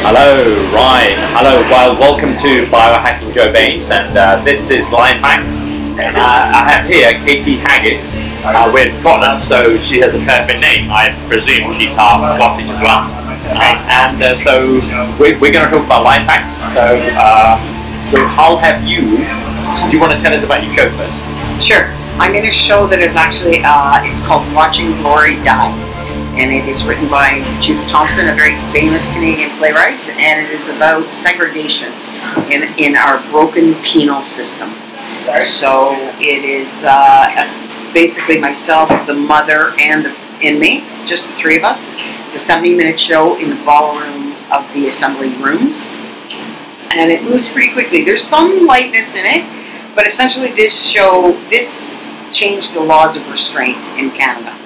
Hello, Ryan. Hello, well, welcome to Biohacking Joe Bains, and uh, this is Life Hacks. And uh, I have here Katie Haggis. Uh, we're in Scotland, so she has a perfect name. I presume she's half Scottish as well. and uh, so we're, we're going to talk about life hacks. So, uh, so how have you? Do you want to tell us about your show first? Sure. I'm in a show that is actually uh, it's called Watching Glory Die, and it is written by Judith Thompson, a very famous Canadian playwright, and it is about segregation in in our broken penal system. So it is uh, basically myself, the mother, and the inmates, just the three of us. It's a 70 minute show in the ballroom of the assembly rooms. And it moves pretty quickly. There's some lightness in it, but essentially this show, this changed the laws of restraint in Canada.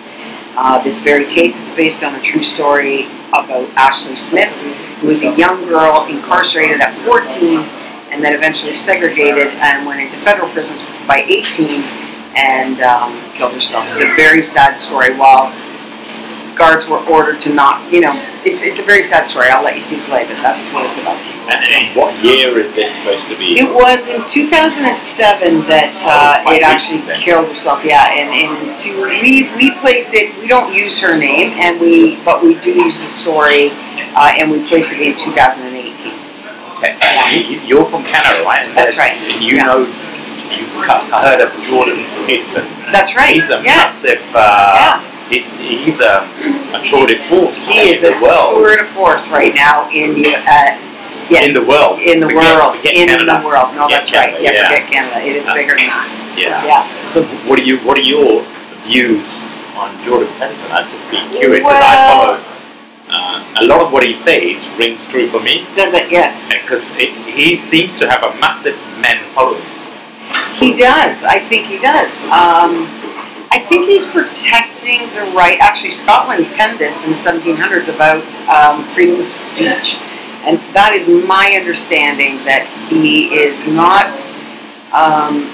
Uh, this very case, it's based on a true story about Ashley Smith, who was a young girl incarcerated at 14 and then eventually segregated and went into federal prisons by 18 and um, killed herself. It's a very sad story. While guards were ordered to not, you know, it's it's a very sad story. I'll let you see the play, but that's what it's about. And what year is this supposed to be? It was in 2007 that uh, Oh, it actually then. killed herself. Yeah, and and to we we place it. We don't use her name, and we but we do use the story, uh, and we place it in 2018. Okay. You- You're from Canada, right? And That's there's- right. You Yeah. know, you've heard of Jordan Peterson. That's right. He's a yes. massive. Uh, He's he's a, a tour de force He is a world. tour de force right now in the uh, yes In the world. in the Forget- world forget in Canada. the world. No, Forget that's right. Yeah, yeah. forget Canada. It is Uh, bigger than that. Yeah. Yeah. So what are you what are your views on Jordan Peterson? I'd just be curious because I follow. Uh, a lot of what he says rings true for me Does it? Yes. because he seems to have a massive men following. He does. I think he does. Um, I think he's protecting the right. Actually, Scotland penned this in the 1700s about um, freedom of speech, and that is my understanding that he is not. Um,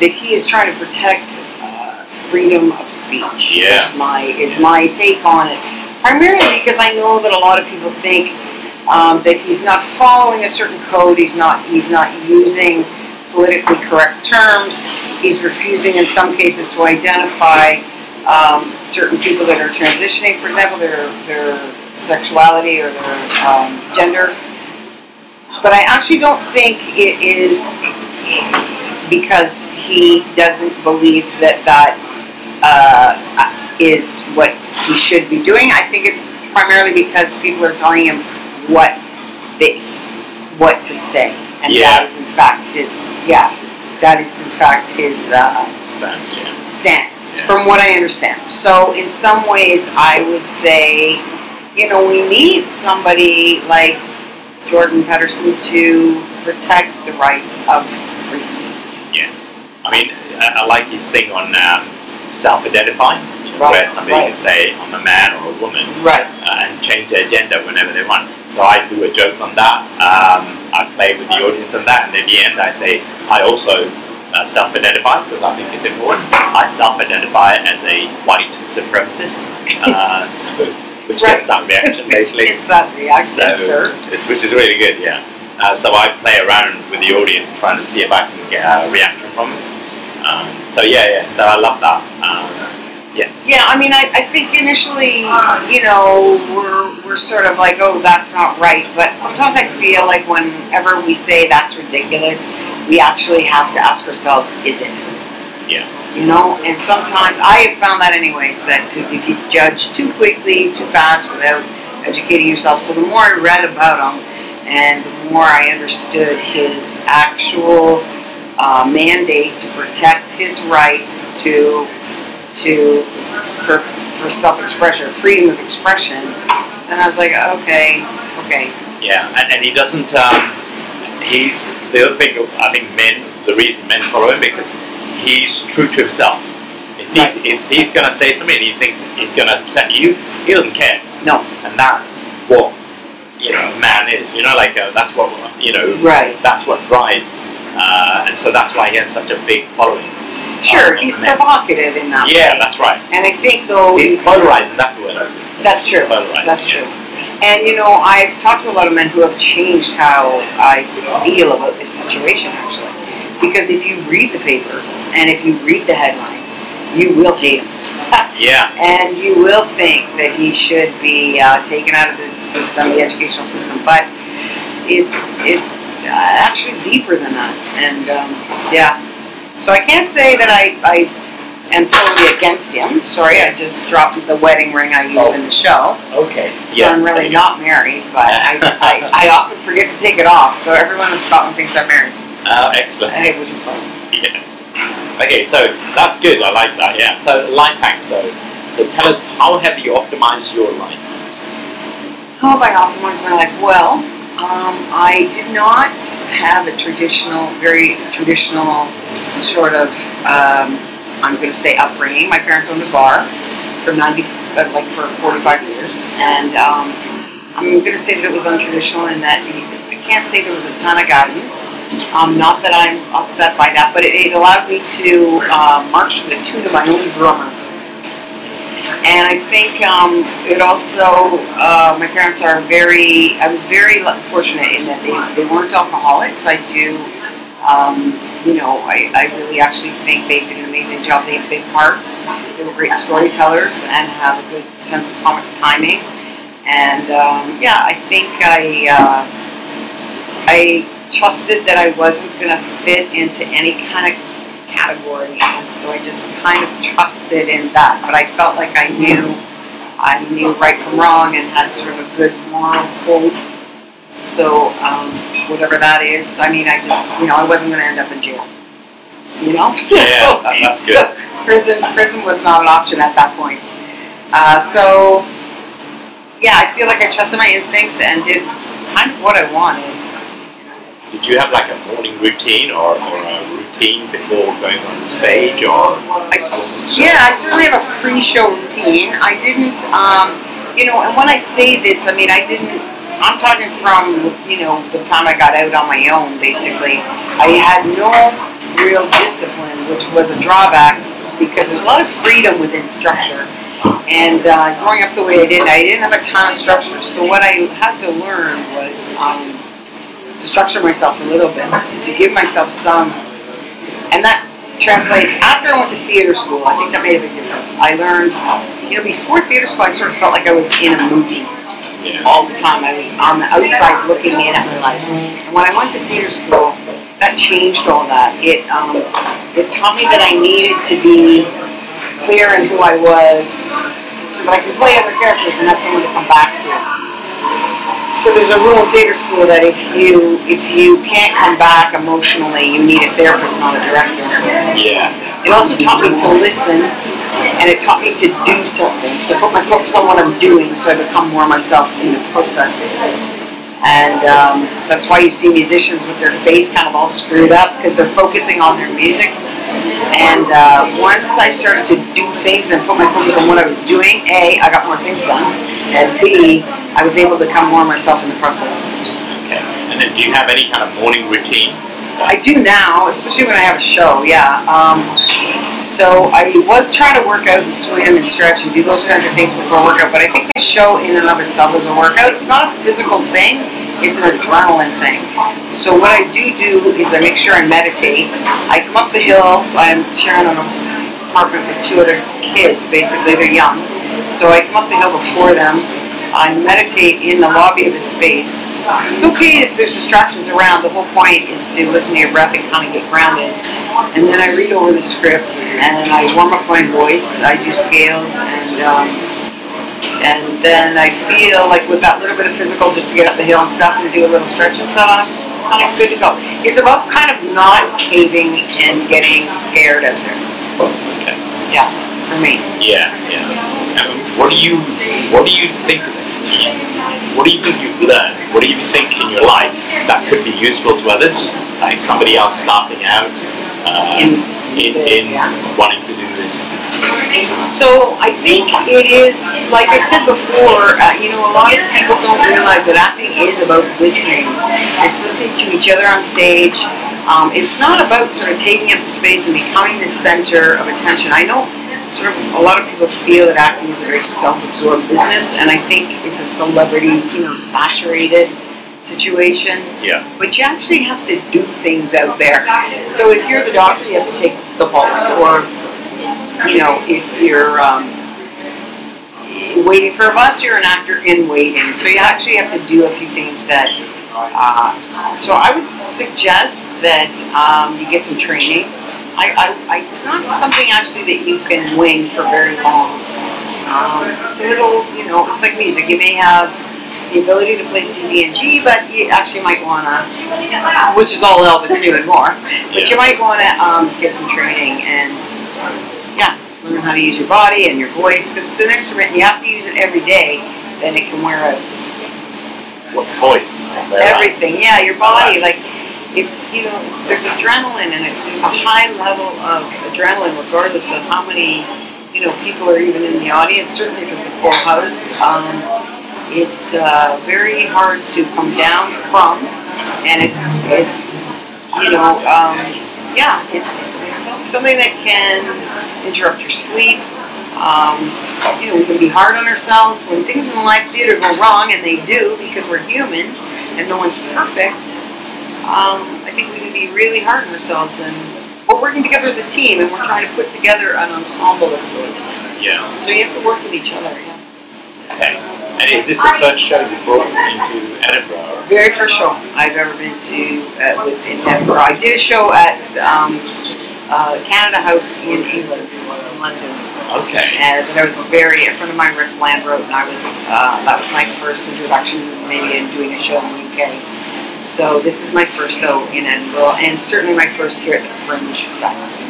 that he is trying to protect uh, freedom of speech. Yeah. Is my is my take on it. Primarily because I know that a lot of people think um, that he's not following a certain code. He's not. He's not using politically correct terms. He's refusing, in some cases, to identify um, certain people that are transitioning. For example, their their sexuality or their um, gender. But I actually don't think it is because he doesn't believe that that uh, is what he should be doing. I think it's primarily because people are telling him what they, what to say, and Yeah. that is in fact his yeah, that is in fact his uh, Stance, yeah. stance, Yeah. from what I understand. So in some ways, I would say, you know, we need somebody like Jordan Peterson to protect the rights of free speech. I mean, I, I like his thing on um, self-identifying, Right, where somebody right. can say, "I'm a man" or a woman, Right. uh, and change their gender whenever they want. So I do a joke on that. Um, I play with the audience on that, and at the end I say, I also uh, self-identify because I think it's important. I self-identify as a white supremacist, uh, so, which gets that reaction basically. It's that reaction, So, sure. it- which is really good, yeah. Uh, so I play around with the audience trying to see if I can get a reaction from them. Um, so yeah, yeah. So I love that. Um, Yeah, Yeah, I mean, I, I think initially, you know, we're, we're sort of like, oh, that's not right. But sometimes I feel like whenever we say that's ridiculous, we actually have to ask ourselves, is it? Yeah. You know, and sometimes I have found that, anyways, that to, if you judge too quickly, too fast, without educating yourself. So the more I read about him, and the more I understood his actual uh, mandate to protect his right to to for for self-expression, freedom of expression, and I was like, okay, okay, yeah. And, and he doesn't. Um, he's the other thing. I think men. The reason men follow him because he's true to himself. If he's, if he's going to say something and he thinks he's going to upset you, he doesn't care. no, And that's what you know, man is. You know, like uh, that's what you know. right, That's what drives. Uh, and so that's why he has such a big following. Sure, Uh, he's provocative in that way. Yeah, way, that's right. and I think though He's polarizing. That's what that's true, Polarizing. that's true. And you know, I've talked to a lot of men who have changed how I feel about this situation actually. Because if you read the papers and if you read the headlines, you will hate him. Yeah. and you will think that he should be uh, taken out of the system, the educational system. But it's it's uh, actually deeper than that. And um, yeah, so I can't say that I, I am totally against him. Sorry, I just dropped the wedding ring I use in the show. Okay. So I'm really not married, but I, I, I often forget to take it off. So everyone in Scotland thinks I'm married, Uh, excellent. hey, which is fun. Yeah. Okay, so that's good. I like that. Yeah. So life hack. So, so tell us how have you optimized your life? How have I optimized my life? Well, um, I did not have a traditional, very traditional sort of, um, I'm going to say upbringing. My parents owned a bar for 90, uh, like for 45 years, and um, I'm going to say that it was untraditional in that I can't say there was a ton of guidance. Um, not that I'm upset by that, but it, it allowed me to uh, march to the tune of my own drummer. And I think um, it also, uh, my parents are very, I was very fortunate in that they, they weren't alcoholics. I do, um, you know, I, I really actually think they did an amazing job. They have big hearts, they were great storytellers, and have a good sense of comic timing. And um, yeah, I think I, uh, I trusted that I wasn't going to fit into any kind of category, and so I just kind of trusted in that. But I felt like I knew, I knew right from wrong, and had sort of a good moral code. So um, whatever that is, I mean, I just, you know, I wasn't going to end up in jail. You know, Yeah, that- that's good. So prison, prison was not an option at that point. Uh, so yeah, I feel like I trusted my instincts and did kind of what I wanted. Did you have like a morning routine or, or a routine before going on stage or? I yeah, I certainly have a pre-show routine. I didn't, um, you know, and when I say this, I mean I didn't. I'm talking from you know the time I got out on my own. Basically, I had no real discipline, which was a drawback because there's a lot of freedom within structure. And uh, growing up the way I did, I didn't have a ton of structure. So what I had to learn was um, to structure myself a little bit, to give myself some, and that translates. After I went to theater school, I think that made a big difference. I learned, you know, before theater school, I sort of felt like I was in a movie Yeah. all the time. I was on the outside looking in at my life. And when I went to theater school, that changed all that. It um, it taught me that I needed to be clear in who I was, so that I could play other characters and have someone to come back to. So there's a rule in theater school that if you if you can't come back emotionally, you need a therapist, not a director. Yeah. It also taught me to listen, and it taught me to do something, to put my focus on what I'm doing, so I become more myself in the process. And um, that's why you see musicians with their face kind of all screwed up because they're focusing on their music. And uh, once I started to do things and put my focus on what I was doing, A, I got more things done, and B, I was able to become more myself in the process. Okay. And then do you have any kind of morning routine? I do now, especially when I have a show. Yeah. Um, so I was trying to work out and swim and stretch and do those kinds of things before workout, but I think the show in and of itself is a workout. It's not a physical thing; it's an adrenaline thing. So what I do do is I make sure I meditate. I come up the hill. I'm sharing an apartment with two other kids. Basically, they're young. So I come up the hill before them. I meditate in the lobby of the space. It's okay if there's distractions around. The whole point is to listen to your breath and kind of get grounded. And then I read over the script and I warm up my voice. I do scales and um, and then I feel like with that little bit of physical, just to get up the hill and stuff and do a little stretch and stuff, I'm kind of good to go. It's about kind of not caving and getting scared out there. Okay. Yeah, for me. Yeah, yeah. Um, what do you What do you think? What do you think you've learned? What do you think in your life that could be useful to others, like somebody else starting out uh, In in, in wanting to do this? So I think it is, like I said before, uh, you know, a lot of people don't realize that acting is about listening. It's listening to each other on stage. Um, it's not about sort of taking up the space and becoming the center of attention. I know sort of a lot of people feel that acting is a very self-absorbed business, and I think it's a celebrity, you know, saturated situation. Yeah. But you actually have to do things out there. So if you're the doctor, you have to take the pulse, or you know, if you're um, waiting for a bus, you're an actor in waiting. So you actually have to do a few things that. Uh, so I would suggest that um, you get some training. I, I, I, it's not something actually that you can wing for very long. Um, it's a little, you know, it's like music. You may have the ability to play C, D, and G, but you actually might want to, which is all Elvis knew and more, but you might want to um, get some training and, yeah, learn how to use your body and your voice, because it's an instrument you have to use it every day, then it can wear out What voice? everything. Yeah, your body, like, it's, you know, it's, there's adrenaline and there's a high level of adrenaline regardless of how many, you know, people are even in the audience, certainly if it's a full house. Um, it's uh, very hard to come down from, and it's it's you know um, yeah it's something that can interrupt your sleep. Um, you know we can be hard on ourselves when things in live theater go wrong, and they do because we're human and no one's perfect. Um, I think we can be really hard on ourselves, and we're working together as a team, and we're trying to put together an ensemble of sorts. Yeah. So you have to work with each other. Yeah. Okay. And is this the first show you brought into Edinburgh? Very first show I've ever been to uh, was in Edinburgh. I did a show at um, uh, Canada House in England, in London. Okay. And I was a very, a friend of mine, Rick Land, wrote, and I was, uh, that was my first introduction to the media and doing a show in the UK. So this is my first though in Edinburgh, and certainly my first here at the Fringe Fest.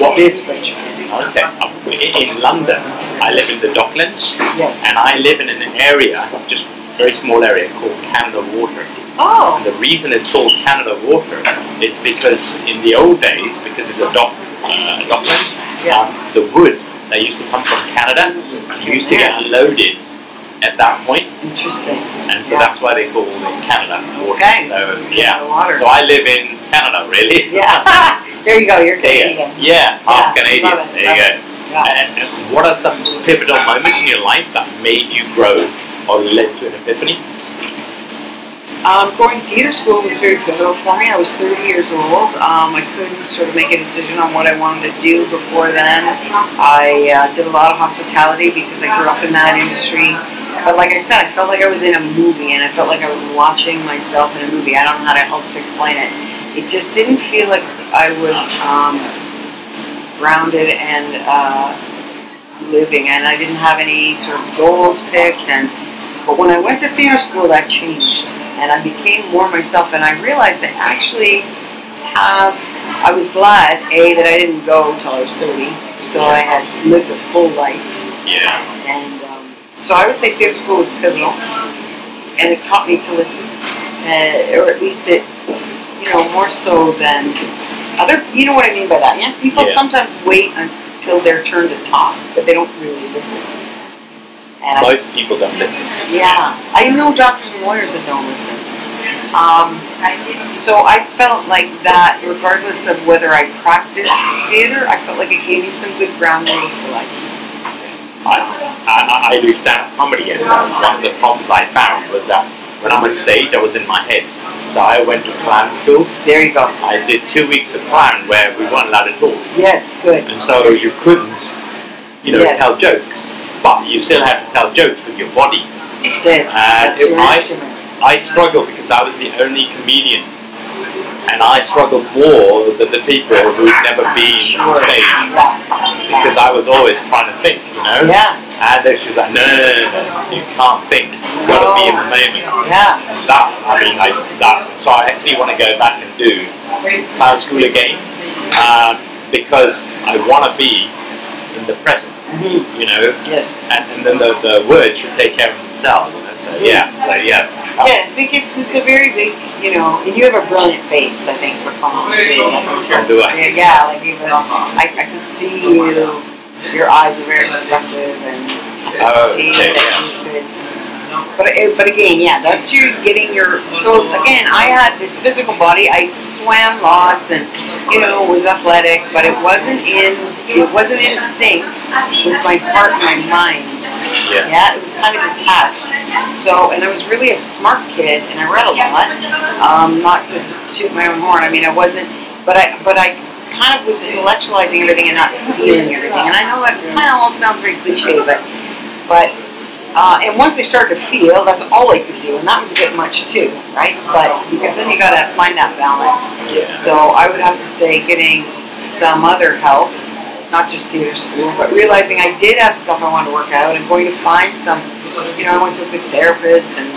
What is Fringe Fest? Okay. In London, I live in the Docklands, Yes. and I live in an area, just a very small area called Canada Water. Oh, And the reason it's called Canada Water is because in the old days, because it's a dock, uh, docklands, Yeah. um, the wood that used to come from Canada used to get unloaded at that point, interesting. and so Yeah. that's why they call it Canada Water. Okay. So yeah, so I live in Canada, really. Yeah. there you go. You're Yeah, Canadian. yeah, half Yeah, Canadian. love There love you it. go. Yeah. And, and what are some pivotal moments in your life that made you grow or led to an epiphany? Um, going to theater school was very pivotal for me. I was 30 years old. Um, I couldn't sort of make a decision on what I wanted to do before then. I uh, did a lot of hospitality because I grew up in that industry. But like I said, I felt like I was in a movie and I felt like I was watching myself in a movie. I don't know how else to explain it. It just didn't feel like I was um, grounded and uh, living, and I didn't have any sort of goals picked. And but when I went to theater school, that changed, and I became more myself. And I realized that actually have I was glad a that I didn't go until I was thirty, so I had lived a full life. Yeah. And so I would say theater school was pivotal, and it taught me to listen, uh, or at least it, you know, more so than other. You know what I mean by that? Yeah. People Yeah. sometimes wait until their turn to talk, but they don't really listen. And I Most people don't listen. yeah, I know doctors and lawyers that don't listen. Um, so I felt like that, regardless of whether I practiced theater, I felt like it gave me some good ground rules for life. I, I, I do stand-up comedy, and one of the problems I found was that when I'm on stage, I was in my head. So I went to clown school. There you go. I did two weeks of clown where we weren't allowed to talk, Yes, good. and so you couldn't, you know, Yes. tell jokes, but you still had to tell jokes with your body. That's it. Uh, That's if your I- instrument. I struggled because I was the only comedian, and I struggled more than the people who'd never been on stage because I was always trying to think, you know. Yeah. And then she was like, no, no, no, no, you can't think. You've got to be in the moment. Yeah. And that, I mean, I, that, so I actually want to go back and do clown school again uh, because I want to be in the present, Mhm. you know, Yes. and, and then the, the words should take care of themselves. You know? So, yeah, so, yeah. Yeah, I think it's it's a very big, you know, and you have a brilliant face. I think for comedy. too, like, Do of- I? Yeah, like even I, I can see you. Your eyes are very expressive, and I can Oh, see that you could but it, but again, yeah, that's you getting your. So again, I had this physical body. I swam lots and you know was athletic, but it wasn't in it wasn't in sync with my heart my mind. Yeah. Yeah, it was kind of detached. So, and I was really a smart kid, and I read a lot. Um, not to toot my own horn. I mean, I wasn't, but I, but I kind of was intellectualizing everything and not feeling everything. And I know that kind of almost sounds very cliche, but, but, uh, and once I started to feel, that's all I could do, and that was a bit much too, right? But because then you gotta find that balance. Yeah. So I would have to say getting some other help, not just theater school, but realizing I did have stuff I wanted to work out and going to find some, you know, I went to a good therapist and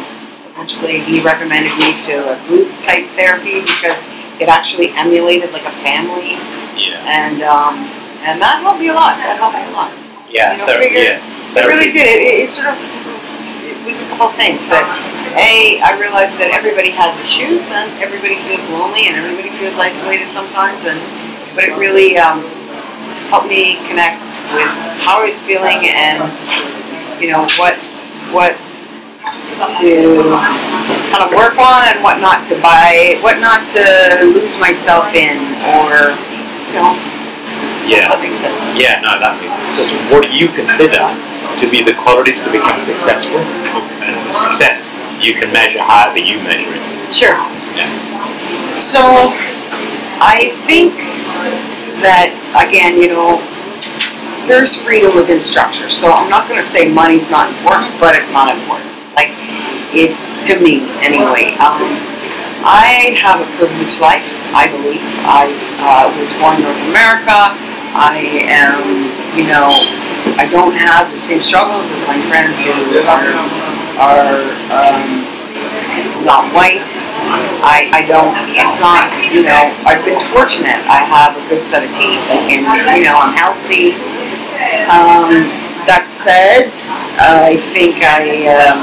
eventually he recommended me to a group type therapy because it actually emulated like a family Yeah. and um, and that helped me a lot. That helped me a lot. Yeah. You know, therapy, figure- yes. It really did. It, it sort of it was a couple things that a I realized that everybody has issues and everybody feels lonely and everybody feels isolated sometimes and but it really um, helped me connect with how I was feeling and you know what what to kind of work on and what not to buy what not to lose myself in or you know Yeah. that makes sense. Yeah, no, that makes So, what do you consider to be the qualities to become successful? And success you can measure however you measure it. Sure. Yeah. So I think that again, you know, there's freedom within structure. So I'm not going to say money's not important, but it's not important. Like it's to me anyway. Um, I have a privileged life. I believe I uh, was born in North America. I am, you know, I don't have the same struggles as my friends who are are um, not white. I, I don't, it's not, you know, I've been fortunate. I have a good set of teeth and, you know, I'm healthy. Um, that said, I think I, um,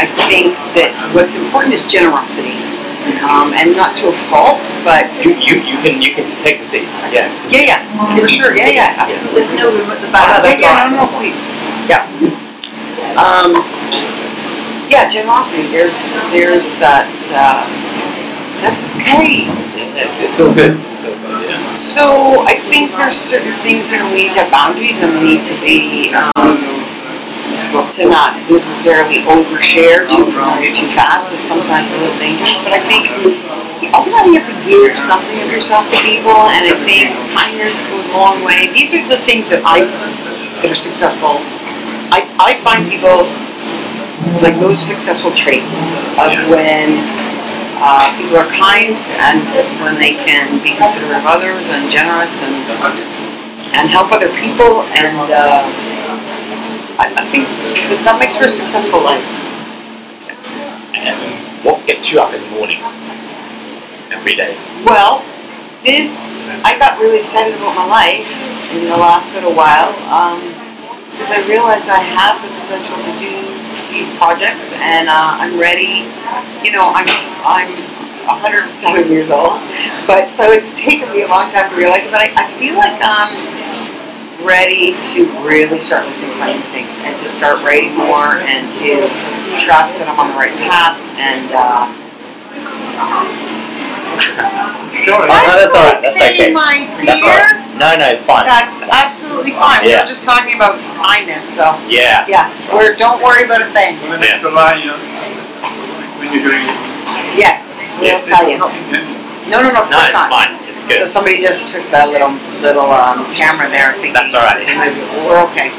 I think that what's important is generosity. Um, and not to a fault, but You, you, you can you can take the seat. Yeah. yeah, yeah, for sure, yeah, yeah, absolutely. There's no room at the Oh, back. no, that's yeah, all yeah, right. no, no, please. Yeah. Um, yeah, generosity. There's there's that. Uh, that's okay. Yeah, It's, it's all good. It's. Yeah. So I think there's certain things you know we need to have boundaries and we need to be um, to not necessarily overshare too familiar too fast is sometimes a little dangerous. But I think ultimately you have to give something of yourself to people, and I think kindness goes a long way. These are the things that I that are successful. I, I find people like those successful traits of when uh, people are kind and when they can be considerate of others and generous and and help other people and uh, I, I think that, that makes for a successful life. And what gets you up in the morning every day? Well, this I got really excited about my life in the last little while because I realized I have the potential to do these projects and uh, I'm ready. You know, I'm I'm 107 years old, but so it's taken me a long time to realize it. But I, I feel like I'm ready to really start listening to my instincts and to start writing more and to trust that I'm on the right path and. Uh, Sure. No, that's all right. That's okay. my dear. all right. No, no, it's fine. That's absolutely fine. We Yeah. were just talking about kindness, so Yeah. yeah, we're don't worry about a thing. With an extra line, you know, when you're doing it. Yes, we'll Yeah. tell you. No, no, no, of No, it's not. fine. It's So somebody just took that little little um, camera there. Thinking That's all right. We're okay.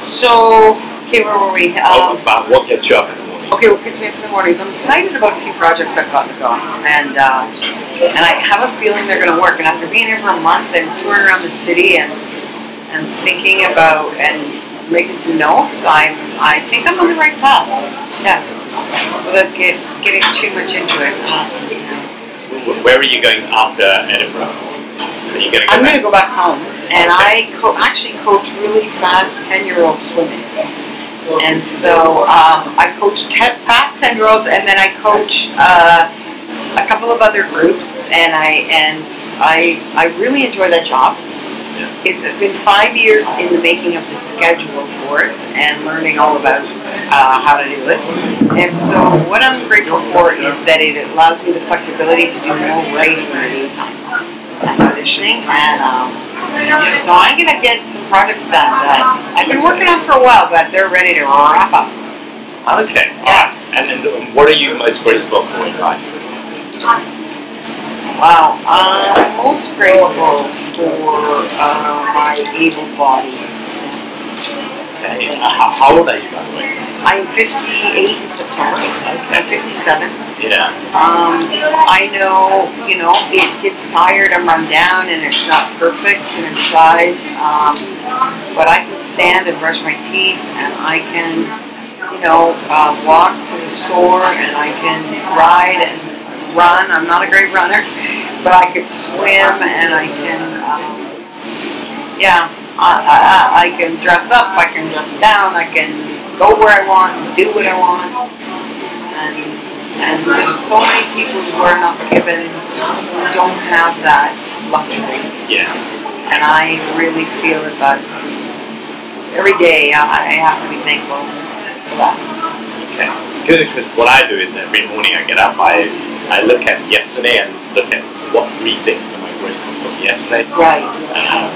So, okay, where were we? Oh, Um, but what gets you up in the morning? Okay, what gets me up in the mornings? I'm excited about a few projects I've got to go, and uh, and I have a feeling they're going to work. And after being here for a month and touring around the city and and thinking about and making some notes, I I think I'm on the right path. Yeah, without get, getting too much into it. uh, you know. Wh- Where are you going after Edinburgh? Are you going to go I'm going to go back home, and Okay. I co- actually coach really fast ten year old swimming. And so um, I coach te- fast ten year olds, and then I coach uh, a couple of other groups, and I and I I really enjoy that job. It's been five years in the making of the schedule for it and learning all about uh, how to do it. And so, what I'm grateful for is that it allows me the flexibility to do more writing in the meantime and auditioning. And um, so, I'm gonna get some projects done that I've been working on for a while, but they're ready to wrap up. Okay. Alright. And then what are you most grateful for in life? Wow, I'm most grateful for uh, my able body. Okay. How, how old are you, by the way? I'm 58 in September. I'm 57. Yeah. Um, I know, you know, it gets tired and run down and it's not perfect in its size. Um, but I can stand and brush my teeth and I can, you know, uh, walk to the store and I can ride run. I'm not a great runner, but I could swim and I can, um, yeah, I, I, I can dress up, I can dress down, I can go where I want, and do what I want. And, and there's so many people who are not given, who don't have that luxury. Yeah. And I really feel that that's, every day I I have to be thankful for that. Okay. Good, because what I do is every morning I get up, I I look at yesterday and look at what three things am I grateful for yesterday. Right. Um,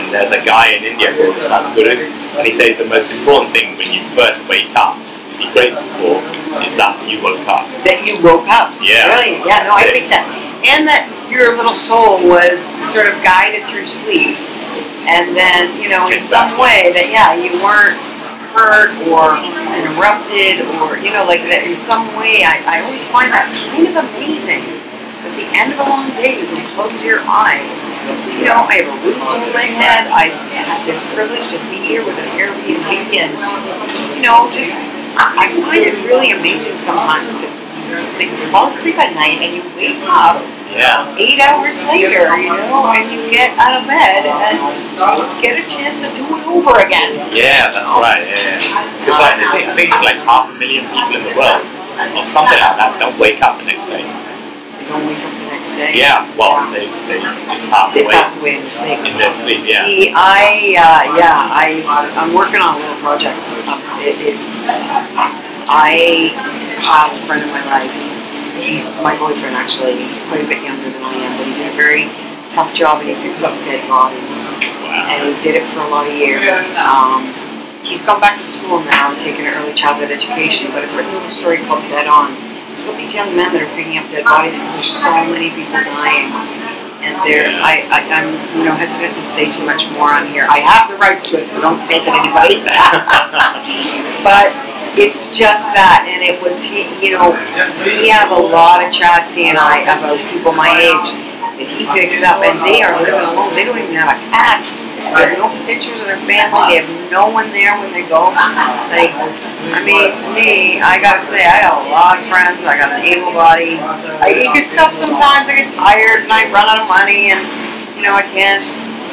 and there's a guy in India called Sadhguru, and he says the most important thing when you first wake up to be grateful for is that you woke up. That you woke up. Yeah. Brilliant. Yeah, no, I think that. And that your little soul was sort of guided through sleep. And then, you know, in some way that, yeah, you weren't hurt or interrupted or, you know, like that in some way. I, I always find that kind of amazing. At the end of a long day, you close your eyes, you know, I have a roof over my head. I have this privilege to be here with an Airbnb and, you know, just, I I find it really amazing sometimes to that you fall asleep at night and you wake up Yeah. eight hours later, you know, and you get out of bed and get a chance to do it over again. Yeah, that's right. Yeah. Because like I think, I think it's like half a million people in the world or something like that don't wake up the next day. You don't wake up the next day. Yeah. Well, they, they just pass They away pass away in your sleep. in their sleep. Yeah. See, I, uh, yeah, I, I'm working on a little project. Um, it, it's, I have a friend in my life. He's my boyfriend, actually. He's quite a bit younger than I am, but he did a very tough job and he picks up dead bodies. and he did it for a lot of years. Um, he's gone back to school now and taken an early childhood education, but I've written a story called Dead On. It's about these young men that are picking up dead bodies because there's so many people dying. And they're, I, I, I'm, you know, hesitant to say too much more on here. I have the rights to it, so don't take it anybody. but it's just that, and it was he. You know, we have a lot of chats he and I about uh, people my age that he picks up, and they are living alone. They don't even have a cat. They have no pictures of their family. They have no one there when they go. Like, I mean, to me, I gotta say, I got a lot of friends. I got an able body. I good stuff sometimes. I get tired and I run out of money, and you know, I can't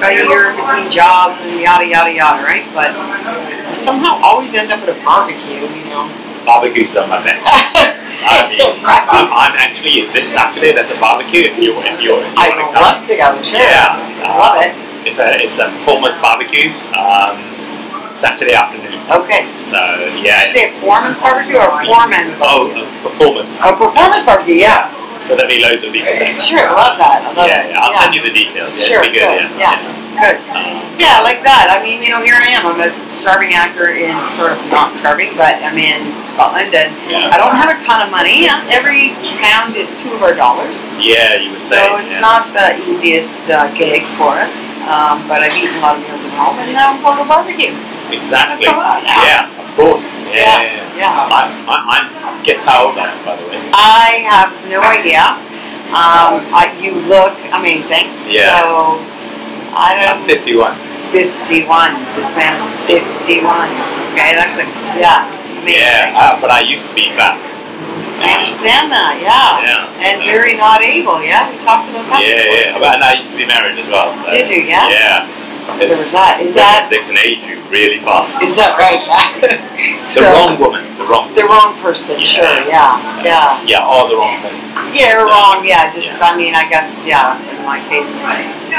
got a year in between jobs and yada yada yada, right? But I somehow always end up at a barbecue, you know. Barbecues are my best. I mean, I'm, I'm actually this Saturday. There's a barbecue. If you if you if you I want to love to go, sure. Yeah. I love it. It's a it's a performance barbecue. Um, Saturday afternoon. Okay. So Did yeah. you say a foreman's barbecue or a foreman's Oh, barbecue? uh, performance. Oh, performance barbecue, yeah. So there'll be loads of people. there. Sure, I love that. I love Yeah, yeah. I'll send you the details. Yeah, Sure, good. good. Yeah. Good. Um, Yeah, like that. I mean, you know, here I am. I'm a starving actor in sort of not starving, but I'm in Scotland and yeah. I don't have a ton of money. Every pound is two of our dollars. Yeah, you would say. So it's yeah. not the easiest uh, gig for us, um, but I've eaten a lot of meals at home, and now I'm going to barbecue. exactly. Come on now. Yeah, of course. Yeah. Yeah, yeah, yeah. I, I, I'm. Guess how old I am, by the way. I have no idea. Um, I, you look amazing. Yeah. So I I'm don't. 51. 51. This man is 51. Okay, that's a yeah. Amazing. Yeah, uh, but I used to be fat. I understand that. Yeah. Yeah. And very not able. Yeah, we talked about that. Yeah, before, yeah. too. And I used to be married as well. So. Did you? Yeah? Yeah. So there was that. Is they- that They can age you really fast. is that right? the so, wrong woman. The wrong. The wrong person, Yeah. sure, yeah, yeah. Yeah, or the wrong person. Yeah, you're wrong, yeah, just, I mean, I guess, yeah, in my case,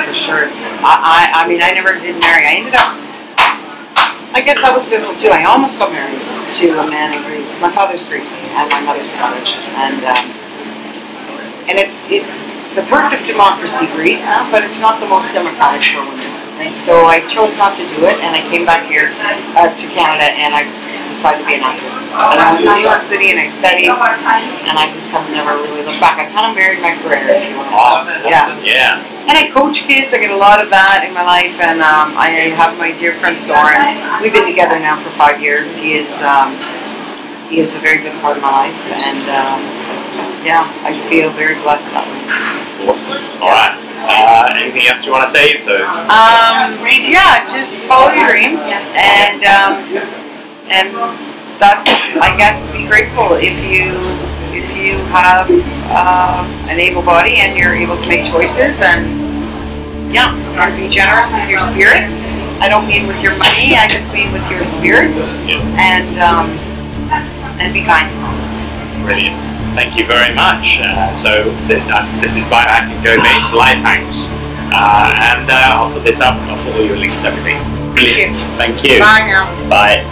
for sure. It's, I, I, I mean, I never did marry. I ended up. I guess I was pivotal too. I almost got married to a man in Greece. My father's Greek and my mother's Scottish, and um, and it's it's the birth of democracy, Greece, but it's not the most democratic for women. And so I chose not to do it, and I came back here uh, to Canada, and I decided to be an actor. And I went to New York City, and I studied, and I just have never really looked back. I kind of married my career, if you want to call it. Yeah. Yeah. And I coach kids. I get a lot of that in my life, and um, I have my dear friend Soren. We've been together now for five years. He is um, he is a very good part of my life, and um, yeah, I feel very blessed that way. Awesome. Else you want to say? So. Um, yeah, just follow your dreams, and um, and that's I guess be grateful if you if you have uh, an able body and you're able to make choices and yeah, and be generous with your spirit. I don't mean with your money. I just mean with your spirit and um, and be kind. To them. Brilliant. Thank you very much. Uh, so th- uh, this is Biohacking Joe Bains Life Hacks, uh, and uh, I'll put this up. I'll put all your links, everything. Brilliant. Thank you. Bye now. Bye.